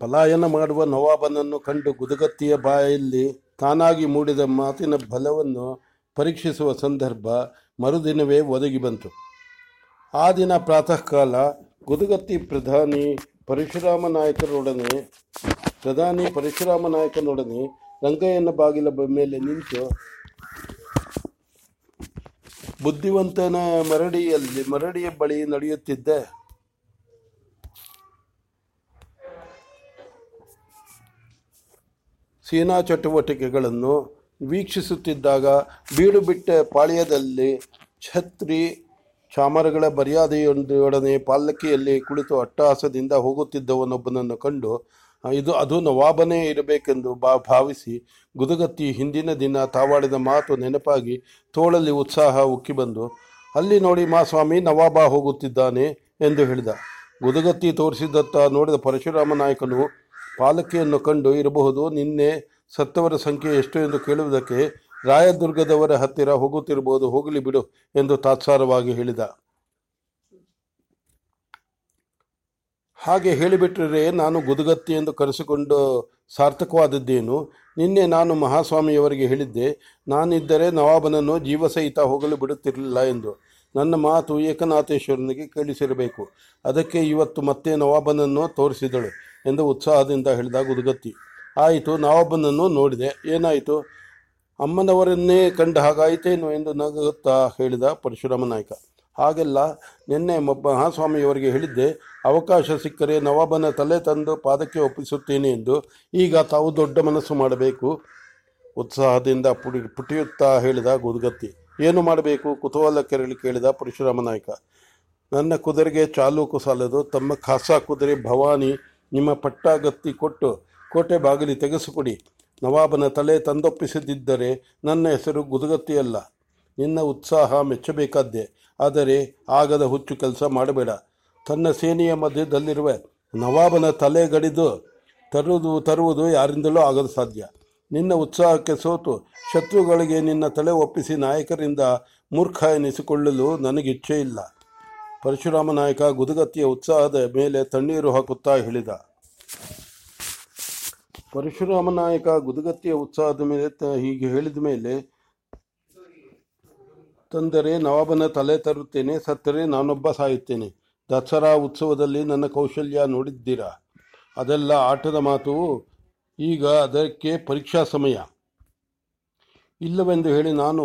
ಪಲಾಯನ ಮಾಡುವ ನವಾಬನನ್ನು ಕಂಡು ಗುದಗತ್ತಿಯ ಬಾಯಲ್ಲಿ ತಾನಾಗಿ ಮೂಡಿದ ಮಾತಿನ ಬಲವನ್ನು ಪರೀಕ್ಷಿಸುವ ಸಂದರ್ಭ ಮರುದಿನವೇ ಒದಗಿ ಬಂತು. ಆ ದಿನ ಪ್ರಾತಃ ಕಾಲ ಗುದಗತ್ತಿ ಪ್ರಧಾನಿ ಪರಶುರಾಮ ನಾಯಕರೊಡನೆ, ಪ್ರಧಾನಿ ಪರಶುರಾಮ ನಾಯಕನೊಡನೆ ರಂಗಯ್ಯನ ಬಾಗಿಲ ಮೇಲೆ ನಿಂತು ಬುದ್ಧಿವಂತನ ಮರಡಿಯಲ್ಲಿ ಮರಡಿಯ ಬಳಿ ನಡೆಯುತ್ತಿದ್ದ ಸೇನಾ ಚಟುವಟಿಕೆಗಳನ್ನು ವೀಕ್ಷಿಸುತ್ತಿದ್ದಾಗ ಬೀಡು ಬಿಟ್ಟ ಪಾಳ್ಯದಲ್ಲಿ ಛತ್ರಿ ಚಾಮರಗಳ ಮರ್ಯಾದೆಯೊಂದೊಡನೆ ಪಾಲಕಿಯಲ್ಲಿ ಕುಳಿತು ಅಟ್ಟಹಾಸದಿಂದ ಹೋಗುತ್ತಿದ್ದವನೊಬ್ಬನನ್ನು ಕಂಡು ಇದು, ಅದು ನವಾಬನೇ ಇರಬೇಕೆಂದು ಬಾ, ಭಾವಿಸಿ ಗುದಗತ್ತಿ ಹಿಂದಿನ ದಿನ ತಾವಾಡಿದ ಮಾತು ನೆನಪಾಗಿ ತೋಳಲ್ಲಿ ಉತ್ಸಾಹ ಉಕ್ಕಿ ಬಂದು, ಅಲ್ಲಿ ನೋಡಿ ಮಾ ಸ್ವಾಮಿ, ನವಾಬ ಹೋಗುತ್ತಿದ್ದಾನೆ ಎಂದು ಹೇಳಿದ. ಗುದಗತ್ತಿ ತೋರಿಸಿದ್ದತ್ತ ನೋಡಿದ ಪರಶುರಾಮ ನಾಯಕನು ಪಾಲಕಿಯನ್ನು ಕಂಡು ಇರಬಹುದು, ನಿನ್ನೆ ಸತ್ತವರ ಸಂಖ್ಯೆ ಎಷ್ಟು ಎಂದು ಕೇಳುವುದಕ್ಕೆ ರಾಯದುರ್ಗದವರ ಹತ್ತಿರ ಹೋಗುತ್ತಿರಬಹುದು, ಹೋಗಲಿ ಬಿಡು ಎಂದು ತಾತ್ಸಾರವಾಗಿ ಹೇಳಿದ. ಹಾಗೆ ಹೇಳಿಬಿಟ್ರೆ ನಾನು ಗುದಗತ್ತಿ ಎಂದು ಕರೆಸಿಕೊಂಡು ಸಾರ್ಥಕವಾದದ್ದೇನು? ನಿನ್ನೆ ನಾನು ಮಹಾಸ್ವಾಮಿಯವರಿಗೆ ಹೇಳಿದ್ದೆ, ನಾನಿದ್ದರೆ ನವಾಬನನ್ನು ಜೀವಸಹಿತ ಹೋಗಲು ಬಿಡುತ್ತಿರಲಿಲ್ಲ ಎಂದು. ನನ್ನ ಮಾತು ಏಕನಾಥೇಶ್ವರನಿಗೆ ಕೇಳಿಸಿರಬೇಕು. ಅದಕ್ಕೆ ಇವತ್ತು ಮತ್ತೆ ನವಾಬನನ್ನು ತೋರಿಸಿದಳು. ಎಂದು ಉತ್ಸಾಹದಿಂದ ಹೇಳಿದ ಗುದುಗತ್ತಿ ಆಯಿತು ನವಾಬನನ್ನು ನೋಡಿದೆ. ಏನಾಯಿತು? ಅಮ್ಮನವರನ್ನೇ ಕಂಡ ಹಾಗಾಯಿತೇನು? ಎಂದು ನಗುತ್ತಾ ಹೇಳಿದ ಪರಶುರಾಮ ನಾಯಕ. ಹಾಗೆಲ್ಲ ನಿನ್ನೆ ಮಹಾಸ್ವಾಮಿಯವರಿಗೆ ಹೇಳಿದ್ದೆ. ಅವಕಾಶ ಸಿಕ್ಕರೆ ನವಾಬನ ತಲೆ ತಂದು ಪಾದಕ್ಕೆ ಒಪ್ಪಿಸುತ್ತೇನೆ ಎಂದು. ಈಗ ತಾವು ದೊಡ್ಡ ಮನಸ್ಸು ಮಾಡಬೇಕು. ಉತ್ಸಾಹದಿಂದ ಪುಡಿ ಪುಟಿಯುತ್ತಾ ಹೇಳಿದ ಗುದ್ಗತ್ತಿ ಏನು ಮಾಡಬೇಕು? ಕುತೂಹಲ ಕೆರಳಿ ಕೇಳಿದ ಪರಶುರಾಮ ನಾಯಕ. ನನ್ನ ಕುದುರೆಗೆ ಚಾಲೂಕು ಸಾಲದು, ತಮ್ಮ ಖಾಸಾ ಕುದುರೆ ಭವಾನಿ ನಿಮ್ಮ ಪಟ್ಟಾಗತ್ತಿ ಕೊಟ್ಟು ಕೋಟೆ ಬಾಗಿಲಿ ತೆಗೆಸಿಕೊಡಿ. ನವಾಬನ ತಲೆ ತಂದೊಪ್ಪಿಸದಿದ್ದರೆ ನನ್ನ ಹೆಸರು ಗುದುಗತ್ತಿಯಲ್ಲ. ನಿನ್ನ ಉತ್ಸಾಹ ಮೆಚ್ಚಬೇಕಾದ್ದೆ. ಆದರೆ ಆಗದ ಹುಚ್ಚು ಕೆಲಸ ಮಾಡಬೇಡ. ತನ್ನ ಸೇನೆಯ ಮಧ್ಯದಲ್ಲಿರುವ ನವಾಬನ ತಲೆ ಗಡಿದು ತರುವುದು ತರುವುದು ಯಾರಿಂದಲೂ ಆಗಲು ಸಾಧ್ಯ. ನಿನ್ನ ಉತ್ಸಾಹಕ್ಕೆ ಸೋತು ಶತ್ರುಗಳಿಗೆ ನಿನ್ನ ತಲೆ ಒಪ್ಪಿಸಿ ನಾಯಕರಿಂದ ಮೂರ್ಖ ಎನಿಸಿಕೊಳ್ಳಲು ನನಗಿಚ್ಛೆ ಇಲ್ಲ ಪರಶುರಾಮ ನಾಯಕ ಗುದಗತ್ತಿಯ ಉತ್ಸಾಹದ ಮೇಲೆ ತಣ್ಣೀರು ಹಾಕುತ್ತಾ ಹೇಳಿದ. ಪರಶುರಾಮ ನಾಯಕ ಗುದಗತ್ತಿಯ ಉತ್ಸಾಹದ ಮೇಲೆ ಹೀಗೆ ಹೇಳಿದ ಮೇಲೆ, ತಂದರೆ ನವಾಬನ ತಲೆ ತರುತ್ತೇನೆ, ಸತ್ತರೆ ನಾನೊಬ್ಬ ಸಾಯುತ್ತೇನೆ. ದಸರಾ ಉತ್ಸವದಲ್ಲಿ ನನ್ನ ಕೌಶಲ್ಯ ನೋಡಿದ್ದೀರಾ? ಅದೆಲ್ಲ ಆಟದ ಮಾತು. ಈಗ ಅದಕ್ಕೆ ಪರೀಕ್ಷಾ ಸಮಯ. ಇಲ್ಲವೆಂದು ಹೇಳಿ ನಾನು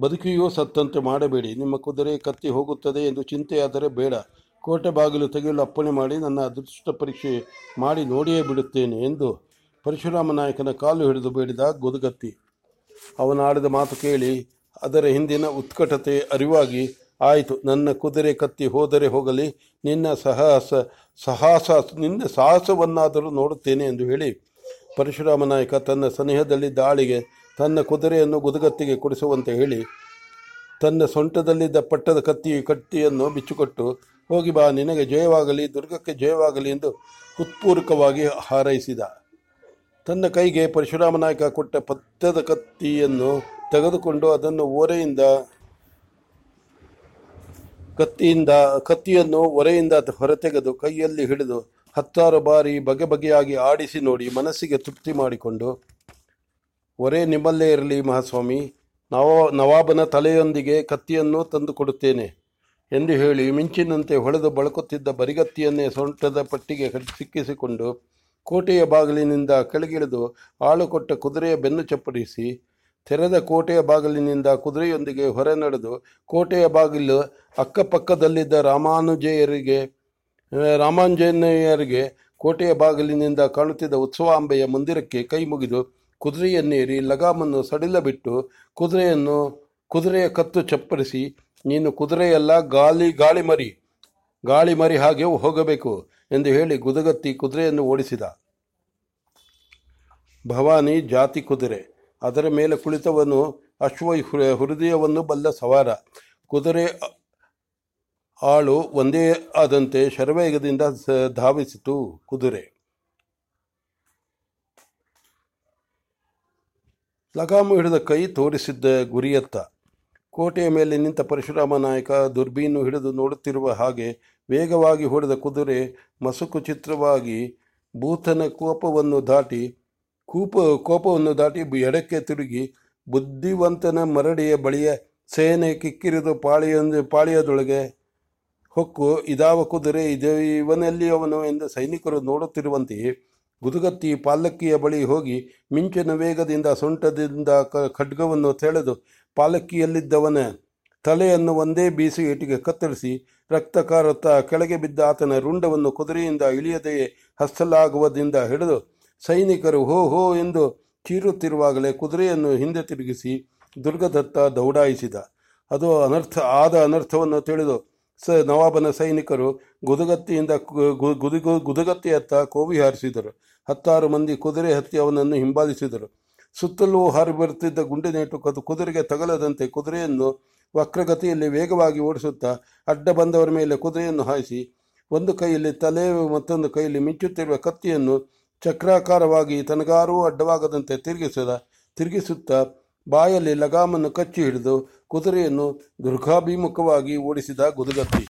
ಬದುಕಿಯೂ ಸತ್ತಂತೆ ಮಾಡಬೇಡಿ. ನಿಮ್ಮ ಕುದುರೆ ಕತ್ತಿ ಹೋಗುತ್ತದೆ ಎಂದು ಚಿಂತೆಯಾದರೆ ಬೇಡ. ಕೋಟೆ ಬಾಗಿಲು ತೆಗೆಯಲು ಅಪ್ಪಣೆ ಮಾಡಿ ನನ್ನ ಅದೃಷ್ಟ ಪರೀಕ್ಷೆ ಮಾಡಿ ನೋಡಿಯೇ ಬಿಡುತ್ತೇನೆ ಎಂದು ಪರಶುರಾಮ ನಾಯಕನ ಕಾಲು ಹಿಡಿದು ಬೇಡಿದ ಗುದುಗತ್ತಿ. ಅವನ ಆಡಿದ ಮಾತು ಕೇಳಿ ಅದರ ಹಿಂದಿನ ಉತ್ಕಟತೆ ಅರಿವಾಗಿ ಆಯಿತು. ನನ್ನ ಕುದುರೆ ಕತ್ತಿ ಹೋದರೆ ಹೋಗಲಿ, ನಿನ್ನ ಸಾಹಸ ಸಾಹಸ, ನಿನ್ನ ಸಾಹಸವನ್ನಾದರೂ ನೋಡುತ್ತೇನೆ ಎಂದು ಹೇಳಿ ಪರಶುರಾಮ ನಾಯಕ ತನ್ನ ಸನಿಹದಲ್ಲಿದ್ದ ಆಳಿಗೆ ತನ್ನ ಕುದುರೆಯನ್ನು ಗುದುಗತ್ತಿಗೆ ಕೊಡಿಸುವಂತೆ ಹೇಳಿ, ತನ್ನ ಸೊಂಟದಲ್ಲಿದ್ದ ಪಟ್ಟದ ಕತ್ತಿ ಕತ್ತಿಯನ್ನು ಬಿಚ್ಚುಕೊಟ್ಟು, ಹೋಗಿ ಬಾ, ನಿನಗೆ ಜಯವಾಗಲಿ, ದುರ್ಗಕ್ಕೆ ಜಯವಾಗಲಿ ಎಂದು ಉತ್ಪೂರ್ವಕವಾಗಿ ಹಾರೈಸಿದ. ತನ್ನ ಕೈಗೆ ಪರಶುರಾಮ ನಾಯಕ ಕೊಟ್ಟ ಪತ್ತದ ಕತ್ತಿಯನ್ನು ತೆಗೆದುಕೊಂಡು ಅದನ್ನು ಓರೆಯಿಂದ ಕತ್ತಿಯಿಂದ, ಕತ್ತಿಯನ್ನು ಒರೆಯಿಂದ ಹೊರತೆಗೆದು ಕೈಯಲ್ಲಿ ಹಿಡಿದು ಹತ್ತಾರು ಬಾರಿ ಬಗೆ ಬಗೆಯಾಗಿ ಆಡಿಸಿ ನೋಡಿ ಮನಸ್ಸಿಗೆ ತೃಪ್ತಿ ಮಾಡಿಕೊಂಡು, ಒರೆ ನಿಮ್ಮಲ್ಲೇ ಇರಲಿ ಮಹಾಸ್ವಾಮಿ, ನವ, ನವಾಬನ ತಲೆಯೊಂದಿಗೆ ಕತ್ತಿಯನ್ನು ತಂದು ಕೊಡುತ್ತೇನೆ ಎಂದು ಹೇಳಿ ಮಿಂಚಿನಂತೆ ಹೊಳೆದು ಬಳಕುತ್ತಿದ್ದ ಬರಿಗತ್ತಿಯನ್ನೇ ಸೊಂಟದ ಪಟ್ಟಿಗೆ ಸಿಕ್ಕಿಸಿಕೊಂಡು ಕೋಟೆಯ ಬಾಗಿಲಿನಿಂದ ಕೆಳಗಿಳಿದು ಆಳು ಕೊಟ್ಟ ಕುದುರೆಯ ಬೆನ್ನು ಚಪ್ಪಡಿಸಿ, ತೆರೆದ ಕೋಟೆಯ ಬಾಗಿಲಿನಿಂದ ಕುದುರೆಯೊಂದಿಗೆ ಹೊರ ನಡೆದು ಕೋಟೆಯ ಬಾಗಿಲು ಅಕ್ಕಪಕ್ಕದಲ್ಲಿದ್ದ ರಾಮಾನುಜೇಯರಿಗೆ ರಾಮಾಂಜನೇಯರಿಗೆ ಕೋಟೆಯ ಬಾಗಿಲಿನಿಂದ ಕಾಣುತ್ತಿದ್ದ ಉತ್ಸವಾಂಬೆಯ ಮಂದಿರಕ್ಕೆ ಕೈ ಮುಗಿದು ಕುದುರೆಯನ್ನೇರಿ ಲಗಾಮನ್ನು ಸಡಿಲ ಬಿಟ್ಟು ಕುದುರೆಯನ್ನು, ಕುದುರೆಯ ಕತ್ತು ಚಪ್ಪರಿಸಿ, ನೀನು ಕುದುರೆಯೆಲ್ಲ ಗಾಳಿ ಗಾಳಿ ಮರಿ ಗಾಳಿ ಮರಿ ಹಾಗೆ ಹೋಗಬೇಕು. ಎಂದು ಹೇಳಿ ಗುದಗತ್ತಿ ಕುದುರೆಯನ್ನು ಓಡಿಸಿದ. ಭವಾನಿ ಜಾತಿ ಕುದುರೆ. ಅದರ ಮೇಲೆ ಕುಳಿತವನು ಅಶ್ವ ಹೃದಯವನ್ನು ಬಲ್ಲ ಸವಾರ. ಕುದುರೆ ಆಳು ಒಂದೇ ಆದಂತೆ ಶರವೇಗದಿಂದ ಧಾವಿಸಿತು ಕುದುರೆ. ಲಗಾಮು ಹಿಡಿದ ಕೈ ತೋರಿಸಿದ್ದ ಗುರಿಯತ್ತ. ಕೋಟೆಯ ಮೇಲೆ ನಿಂತ ಪರಶುರಾಮ ನಾಯಕ ದುರ್ಬೀನು ಹಿಡಿದು ನೋಡುತ್ತಿರುವ ಹಾಗೆ ವೇಗವಾಗಿ ಹೊಡೆದ ಕುದುರೆ ಮಸುಕು ಚಿತ್ರವಾಗಿ ಭೂತನ ಕೋಪವನ್ನು ದಾಟಿ ಕೂಪ, ಕೋಪವನ್ನು ದಾಟಿ ಎಡಕ್ಕೆ ತಿರುಗಿ ಬುದ್ಧಿವಂತನ ಮರಡಿಯ ಬಳಿಯ ಸೇನೆ ಕಿಕ್ಕಿರಿದು ಪಾಳಿಯೊಂದು, ಪಾಳಿಯದೊಳಗೆ ಹೊಕ್ಕು, ಇದಾವ ಕುದುರೆ ಇದು ಇವನಲ್ಲಿ ಅವನು ಎಂದು ಸೈನಿಕರು ನೋಡುತ್ತಿರುವಂತೆಯೇ ಗುದುಗತ್ತಿ ಪಾಲಕ್ಕಿಯ ಬಳಿ ಹೋಗಿ ಮಿಂಚಿನ ವೇಗದಿಂದ ಸೊಂಟದಿಂದ ಖಡ್ಗವನ್ನು ತೆಳೆದು ಪಾಲಕ್ಕಿಯಲ್ಲಿದ್ದವನ ತಲೆಯನ್ನು ಒಂದೇ ಬೀಸಿ ಏಟಿಗೆ ಕತ್ತರಿಸಿ ರಕ್ತ ಕಾರುತ್ತಾ ಕೆಳಗೆ ಬಿದ್ದ ಆತನ ರುಂಡವನ್ನು ಕುದುರೆಯಿಂದ ಇಳಿಯದೆಯೇ ಹಸ್ತಲಾಗುವುದರಿಂದ ಹಿಡಿದು ಸೈನಿಕರು ಹೋ ಹೋ ಎಂದು ಚೀರುತ್ತಿರುವಾಗಲೇ ಕುದುರೆಯನ್ನು ಹಿಂದೆ ತಿರುಗಿಸಿ ದುರ್ಗದತ್ತ ದೌಡಾಯಿಸಿದ. ಅದು ಅನರ್ಥ, ಆದ ಅನರ್ಥವನ್ನು ತಿಳಿದು ಸ ನವಾಬನ ಸೈನಿಕರು ಗುದುಗತ್ತಿಯಿಂದ ಗುದುಗು, ಗುದುಗತ್ತಿಯತ್ತ ಕೋವಿ ಹಾರಿಸಿದರು ಹತ್ತಾರು ಮಂದಿ ಕುದುರೆ ಹತ್ತಿ ಅವನನ್ನು ಹಿಂಬಾಲಿಸಿದರು. ಸುತ್ತಲೂ ಹಾರಿ ಬರುತ್ತಿದ್ದ ಗುಂಡಿನೇಟು ಕದು ಕುದುರೆಗೆ ತಗಲದಂತೆ ಕುದುರೆಯನ್ನು ವಕ್ರಗತಿಯಲ್ಲಿ ವೇಗವಾಗಿ ಓಡಿಸುತ್ತಾ ಅಡ್ಡ ಬಂದವರ ಮೇಲೆ ಕುದುರೆಯನ್ನು ಹಾಯಿಸಿ ಒಂದು ಕೈಯಲ್ಲಿ ತಲೆ ಮತ್ತೊಂದು ಕೈಯಲ್ಲಿ ಮಿಂಚುತ್ತಿರುವ ಕತ್ತಿಯನ್ನು ಚಕ್ರಾಕಾರವಾಗಿ ತನಗಾರೂ ಅಡ್ಡವಾಗದಂತೆ ತಿರುಗಿಸದ, ತಿರುಗಿಸುತ್ತಾ ಬಾಯಲ್ಲಿ ಲಗಾಮನ್ನು ಕಚ್ಚಿ ಹಿಡಿದು ಕುದುರೆಯನ್ನು ದುರ್ಗಾಭಿಮುಖವಾಗಿ ಓಡಿಸಿದ ಗುದುಗತ್ತಿ.